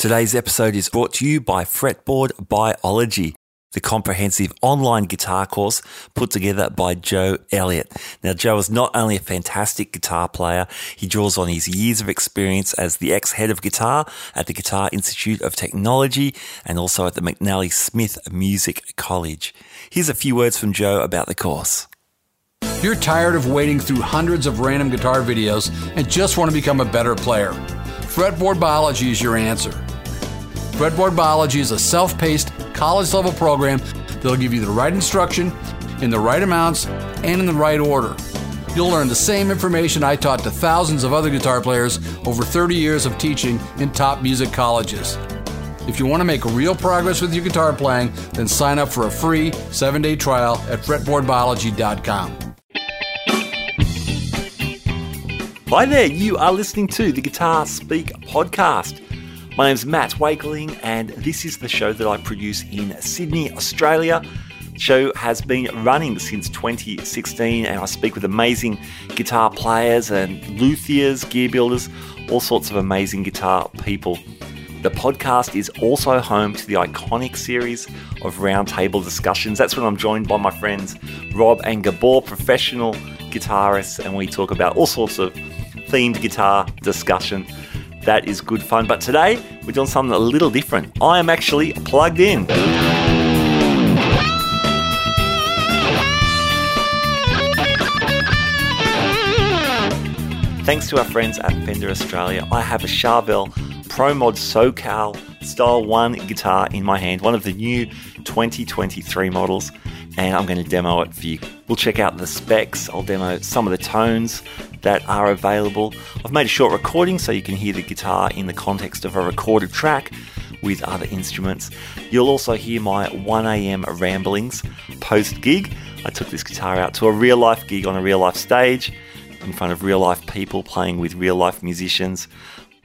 Today's episode is brought to you by Fretboard Biology, the comprehensive online guitar course put together by Joe Elliott. Now, Joe is not only a fantastic guitar player, he draws on his years of experience as the ex head of guitar at the Guitar Institute of Technology and also at the McNally Smith Music College. Here's a few words from Joe about the course. You're tired of wading through hundreds of random guitar videos and just want to become a better player. Fretboard Biology is your answer. Fretboard Biology is a self paced, college level program that'll give you the right instruction, in the right amounts, and in the right order. You'll learn the same information I taught to thousands of other guitar players over 30 years of teaching in top music colleges. If you want to make real progress with your guitar playing, then sign up for a free seven day trial at fretboardbiology.com. Hi there, you are listening to the Guitar Speak podcast. My name's Matt Wakeling, and this is the show that I produce in Sydney, Australia. The show has been running since 2016, and I speak with amazing guitar players and luthiers, gear builders, all sorts of amazing guitar people. The podcast is also home to the iconic series of roundtable discussions. That's when I'm joined by my friends Rob and Gabor, professional guitarists, and we talk about all sorts of themed guitar discussion. That is good fun. But today, we're doing something a little different. I am actually plugged in. Thanks to our friends at Fender Australia, I have a Charvel Pro Mod SoCal Style 1 guitar in my hand, one of the new 2023 models, and I'm going to demo it for you. We'll check out the specs, I'll demo some of the tones that are available. I've made a short recording so you can hear the guitar in the context of a recorded track with other instruments. You'll also hear my 1am ramblings post gig. I took this guitar out to a real life gig on a real life stage in front of real life people playing with real life musicians.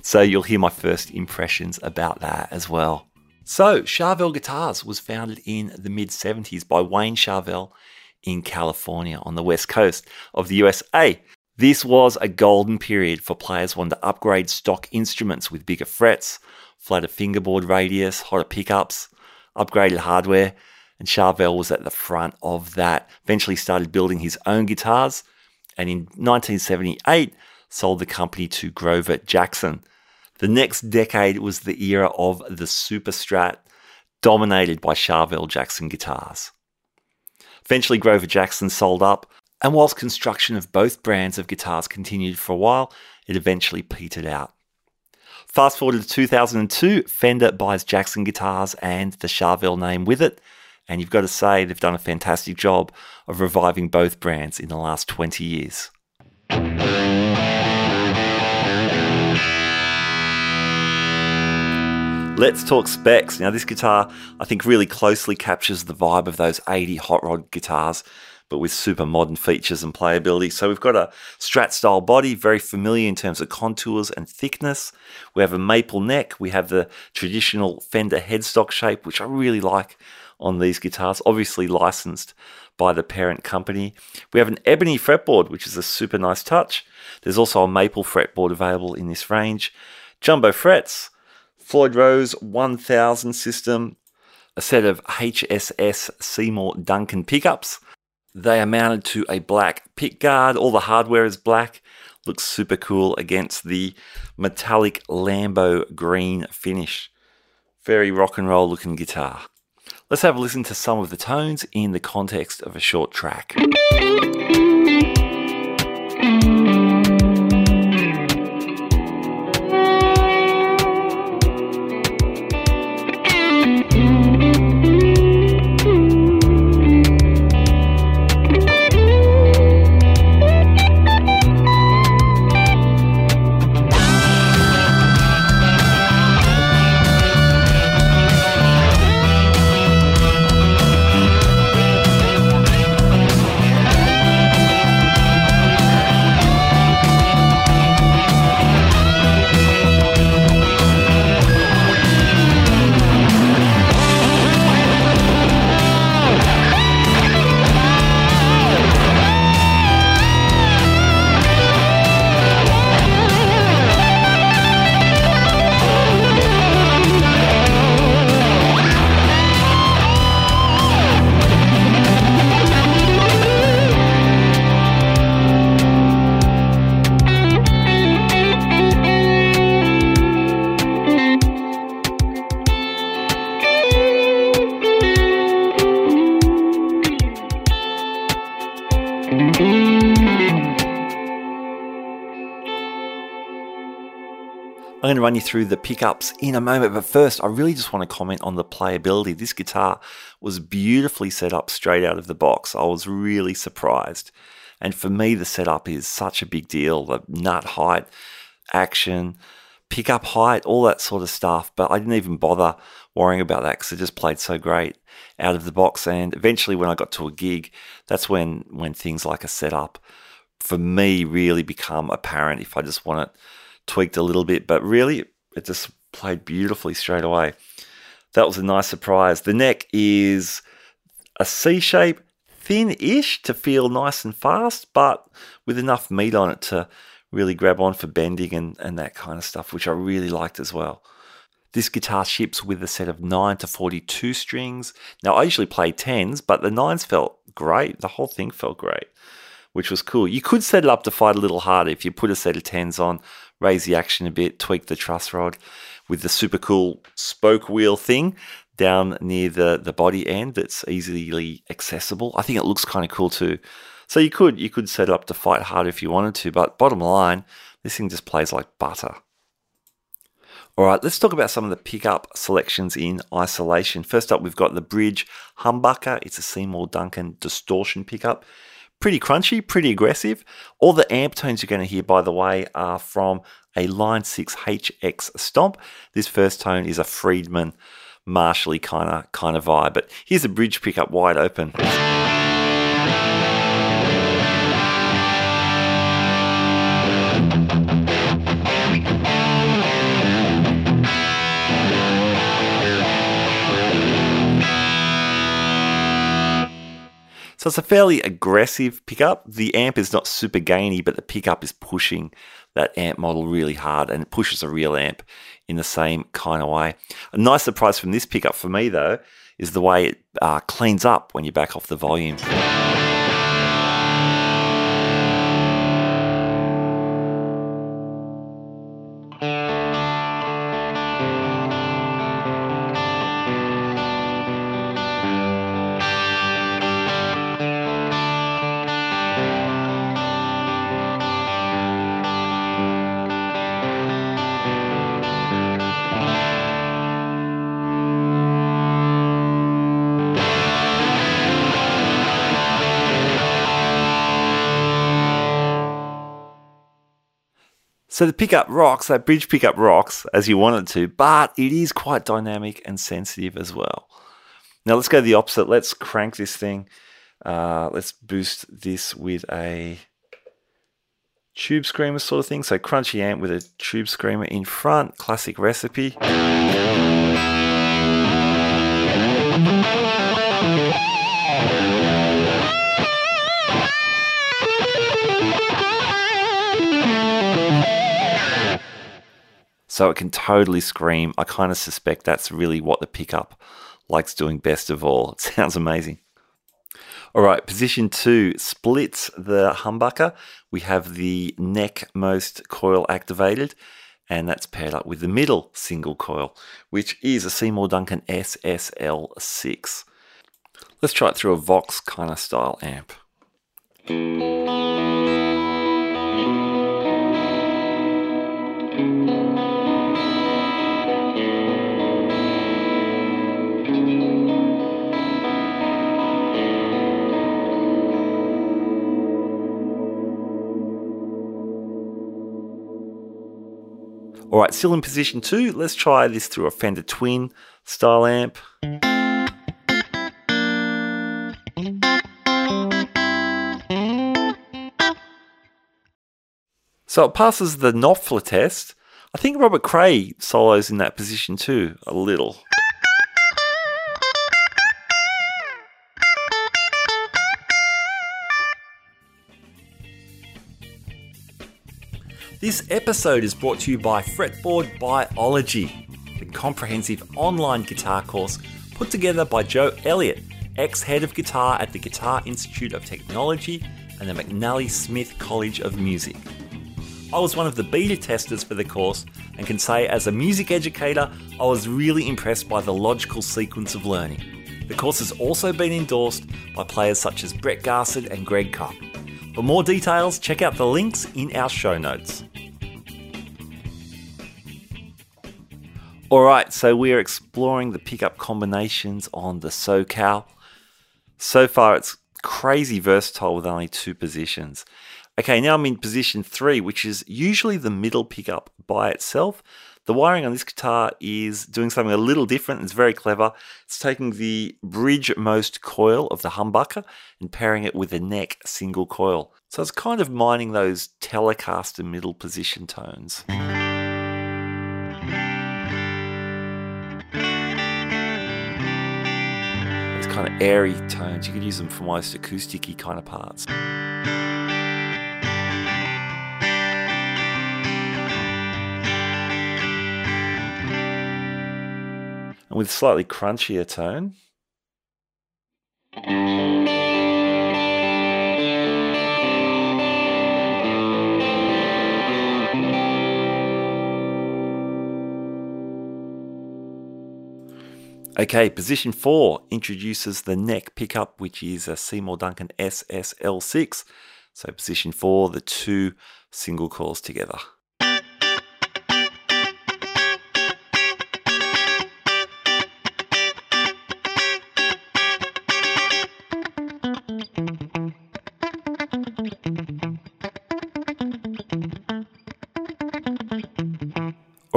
So you'll hear my first impressions about that as well. So, Charvel Guitars was founded in the mid 70s by Wayne Charvel in California on the west coast of the USA. This was a golden period for players wanting to upgrade stock instruments with bigger frets, flatter fingerboard radius, hotter pickups, upgraded hardware, and Charvel was at the front of that. Eventually started building his own guitars, and in 1978 sold the company to Grover Jackson. The next decade was the era of the Super Strat, dominated by Charvel Jackson guitars. Eventually, Grover Jackson sold up and whilst construction of both brands of guitars continued for a while, it eventually petered out. Fast forward to 2002, Fender buys Jackson guitars and the Charvel name with it, and you've got to say they've done a fantastic job of reviving both brands in the last 20 years. Let's talk specs. Now, this guitar, I think, really closely captures the vibe of those 80 hot rod guitars but with super modern features and playability. So we've got a Strat style body, very familiar in terms of contours and thickness. We have a maple neck. We have the traditional Fender headstock shape, which I really like on these guitars, obviously licensed by the parent company. We have an ebony fretboard, which is a super nice touch. There's also a maple fretboard available in this range. Jumbo frets, Floyd Rose 1000 system, a set of HSS Seymour Duncan pickups, they are mounted to a black pick guard. All the hardware is black. Looks super cool against the metallic Lambo green finish. Very rock and roll looking guitar. Let's have a listen to some of the tones in the context of a short track. I'm going to run you through the pickups in a moment, but first, I really just want to comment on the playability. This guitar was beautifully set up straight out of the box. I was really surprised. And for me, the setup is such a big deal the nut height, action, pickup height, all that sort of stuff. But I didn't even bother worrying about that because it just played so great out of the box. And eventually, when I got to a gig, that's when, when things like a setup for me really become apparent if I just want it tweaked a little bit, but really it just played beautifully straight away. That was a nice surprise. The neck is a C shape, thin ish to feel nice and fast, but with enough meat on it to really grab on for bending and, and that kind of stuff, which I really liked as well. This guitar ships with a set of 9 to 42 strings. Now, I usually play 10s, but the 9s felt great. The whole thing felt great, which was cool. You could set it up to fight a little harder if you put a set of 10s on raise the action a bit, tweak the truss rod with the super cool spoke wheel thing down near the, the body end that's easily accessible. I think it looks kind of cool too. So you could you could set it up to fight hard if you wanted to, but bottom line, this thing just plays like butter. All right, let's talk about some of the pickup selections in isolation. First up, we've got the Bridge Humbucker. It's a Seymour Duncan distortion pickup pretty crunchy, pretty aggressive. All the amp tones you're going to hear, by the way, are from a Line 6 HX Stomp. This first tone is a Friedman Marshally kind of kind of vibe. But here's a bridge pickup wide open. So it's a fairly aggressive pickup. The amp is not super gainy, but the pickup is pushing that amp model really hard and it pushes a real amp in the same kind of way. A nice surprise from this pickup for me, though, is the way it uh, cleans up when you back off the volume. So the pickup rocks, that bridge pickup rocks as you want it to, but it is quite dynamic and sensitive as well. Now let's go the opposite. Let's crank this thing. Uh, let's boost this with a tube screamer sort of thing. So crunchy amp with a tube screamer in front, classic recipe. So it can totally scream. I kind of suspect that's really what the pickup likes doing best of all. It sounds amazing. All right, position two splits the humbucker. We have the neck most coil activated, and that's paired up with the middle single coil, which is a Seymour Duncan SSL6. Let's try it through a Vox kind of style amp. All right, still in position two. Let's try this through a Fender Twin style amp. So it passes the Knopfler test. I think Robert Cray solos in that position too, a little. This episode is brought to you by Fretboard Biology, the comprehensive online guitar course put together by Joe Elliott, ex head of guitar at the Guitar Institute of Technology and the McNally Smith College of Music. I was one of the beta testers for the course and can say, as a music educator, I was really impressed by the logical sequence of learning. The course has also been endorsed by players such as Brett Garsed and Greg Koch. For more details, check out the links in our show notes. All right, so we are exploring the pickup combinations on the SoCal. So far, it's crazy versatile with only two positions. Okay, now I'm in position three, which is usually the middle pickup by itself. The wiring on this guitar is doing something a little different. It's very clever. It's taking the bridge most coil of the humbucker and pairing it with a neck single coil. So it's kind of mining those Telecaster middle position tones. Kind of airy tones. You could use them for most acousticy kind of parts. And with slightly crunchier tone. Okay, position four introduces the neck pickup, which is a Seymour Duncan SSL6. So position four, the two single coils together.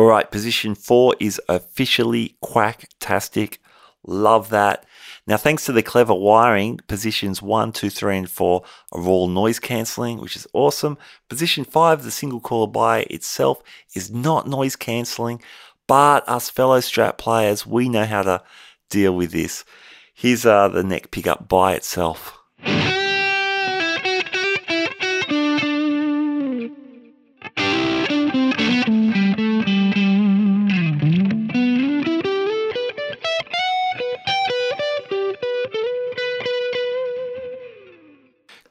Right, position four is officially quacktastic. Love that. Now, thanks to the clever wiring, positions one, two, three, and four are all noise cancelling, which is awesome. Position five, the single coil by itself, is not noise cancelling, but us fellow Strat players, we know how to deal with this. Here's uh, the neck pickup by itself.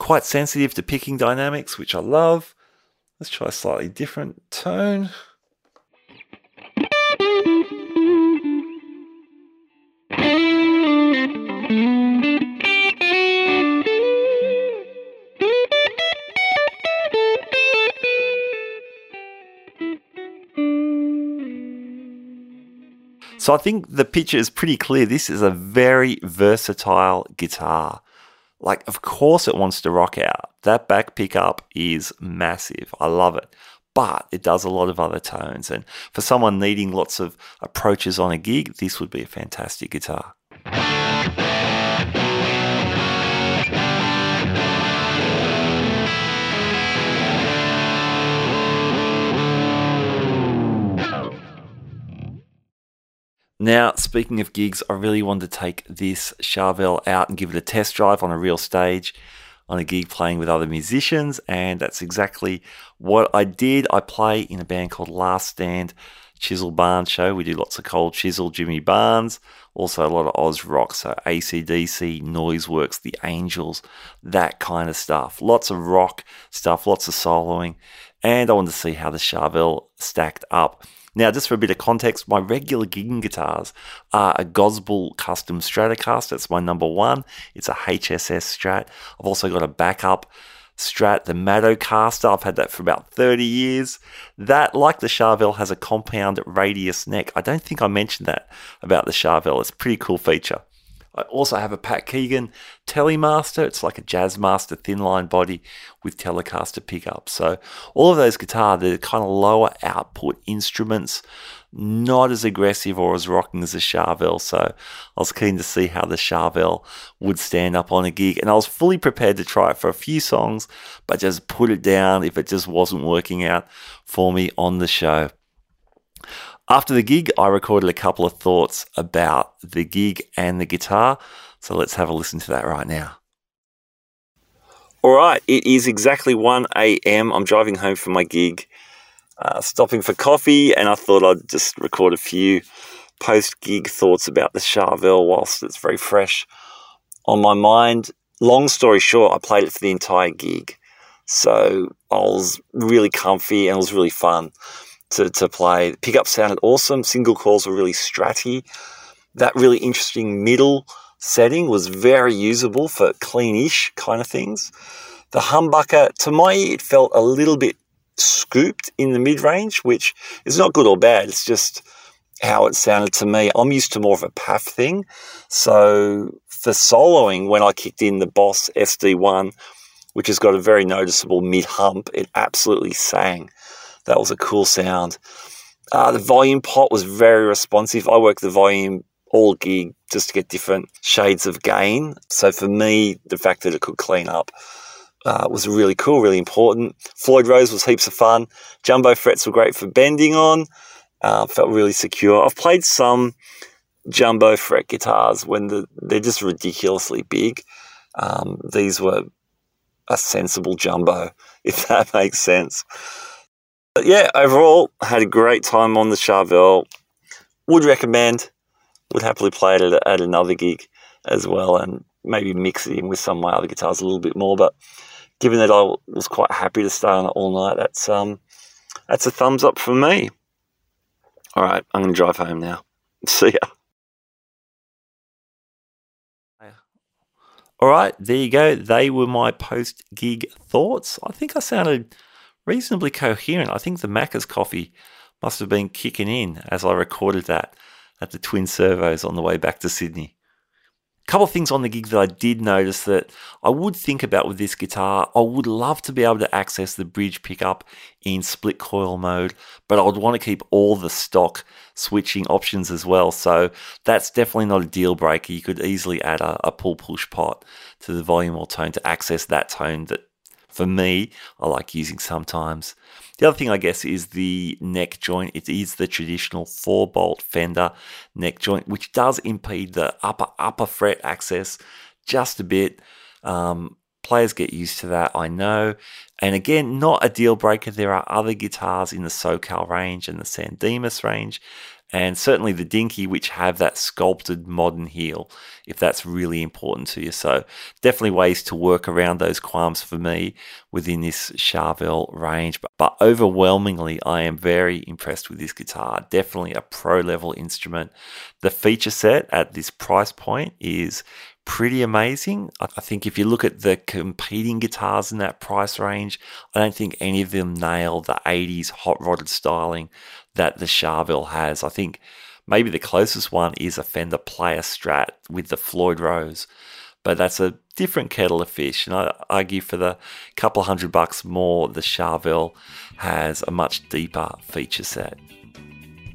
Quite sensitive to picking dynamics, which I love. Let's try a slightly different tone. So I think the picture is pretty clear. This is a very versatile guitar. Like, of course, it wants to rock out. That back pickup is massive. I love it. But it does a lot of other tones. And for someone needing lots of approaches on a gig, this would be a fantastic guitar. Now, speaking of gigs, I really wanted to take this Charvel out and give it a test drive on a real stage, on a gig playing with other musicians, and that's exactly what I did. I play in a band called Last Stand Chisel Barnes Show. We do lots of Cold Chisel, Jimmy Barnes, also a lot of Oz rock, so ACDC, Noiseworks, The Angels, that kind of stuff. Lots of rock stuff, lots of soloing, and I wanted to see how the Charvel stacked up. Now, just for a bit of context, my regular gigging guitars are a Gosbull Custom Stratocaster. That's my number one. It's a HSS Strat. I've also got a backup Strat, the Madocaster. I've had that for about 30 years. That, like the Charvel, has a compound radius neck. I don't think I mentioned that about the Charvel. It's a pretty cool feature. I also have a Pat Keegan Telemaster. It's like a Jazzmaster thin line body with Telecaster pickups. So all of those guitars, they're kind of lower output instruments, not as aggressive or as rocking as a Charvel. So I was keen to see how the Charvel would stand up on a gig. And I was fully prepared to try it for a few songs, but just put it down if it just wasn't working out for me on the show. After the gig, I recorded a couple of thoughts about the gig and the guitar. So let's have a listen to that right now. All right, it is exactly 1 a.m. I'm driving home from my gig, uh, stopping for coffee, and I thought I'd just record a few post gig thoughts about the Charvel whilst it's very fresh on my mind. Long story short, I played it for the entire gig. So I was really comfy and it was really fun to, to play. Pickup sounded awesome. Single coils were really stratty. That really interesting middle setting was very usable for cleanish kind of things. The humbucker, to my ear, it felt a little bit scooped in the mid range, which is not good or bad. It's just how it sounded to me. I'm used to more of a PAF thing. So for soloing, when I kicked in the Boss SD1, which has got a very noticeable mid hump, it absolutely sang. That was a cool sound. Uh, the volume pot was very responsive. I work the volume all gig just to get different shades of gain. So for me, the fact that it could clean up uh, was really cool, really important. Floyd Rose was heaps of fun. Jumbo frets were great for bending on. Uh, felt really secure. I've played some jumbo fret guitars when the, they're just ridiculously big. Um, these were a sensible jumbo, if that makes sense. But yeah, overall, had a great time on the Charvel. Would recommend. Would happily play it at, at another gig as well, and maybe mix it in with some of my other guitars a little bit more. But given that I was quite happy to stay on it all night, that's um, that's a thumbs up for me. All right, I'm going to drive home now. See ya. All right, there you go. They were my post gig thoughts. I think I sounded reasonably coherent. I think the Macca's coffee must have been kicking in as I recorded that at the Twin Servos on the way back to Sydney. A couple of things on the gig that I did notice that I would think about with this guitar. I would love to be able to access the bridge pickup in split coil mode, but I would want to keep all the stock switching options as well. So that's definitely not a deal breaker. You could easily add a, a pull push pot to the volume or tone to access that tone that for me, I like using sometimes. The other thing, I guess, is the neck joint. It is the traditional four bolt Fender neck joint, which does impede the upper upper fret access just a bit. Um, players get used to that, I know. And again, not a deal breaker. There are other guitars in the SoCal range and the San Dimas range and certainly the Dinky, which have that sculpted modern heel, if that's really important to you. So definitely ways to work around those qualms for me within this Charvel range. But, but overwhelmingly, I am very impressed with this guitar. Definitely a pro level instrument. The feature set at this price point is pretty amazing. I think if you look at the competing guitars in that price range, I don't think any of them nail the 80s hot rodded styling that the Charvel has. I think maybe the closest one is a Fender Player Strat with the Floyd Rose, but that's a different kettle of fish. And I argue for the couple hundred bucks more, the Charvel has a much deeper feature set.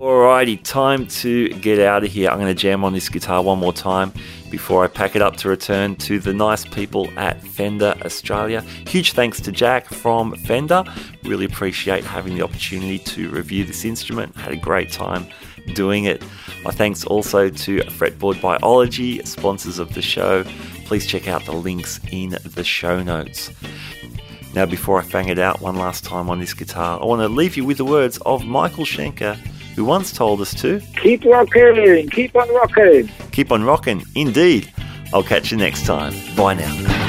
Alrighty, time to get out of here. I'm going to jam on this guitar one more time before I pack it up to return to the nice people at Fender Australia. Huge thanks to Jack from Fender. Really appreciate having the opportunity to review this instrument. Had a great time doing it. My thanks also to Fretboard Biology, sponsors of the show. Please check out the links in the show notes. Now, before I fang it out one last time on this guitar, I want to leave you with the words of Michael Schenker who once told us to keep rocking, keep on rocking. Keep on rocking, indeed. I'll catch you next time. Bye now.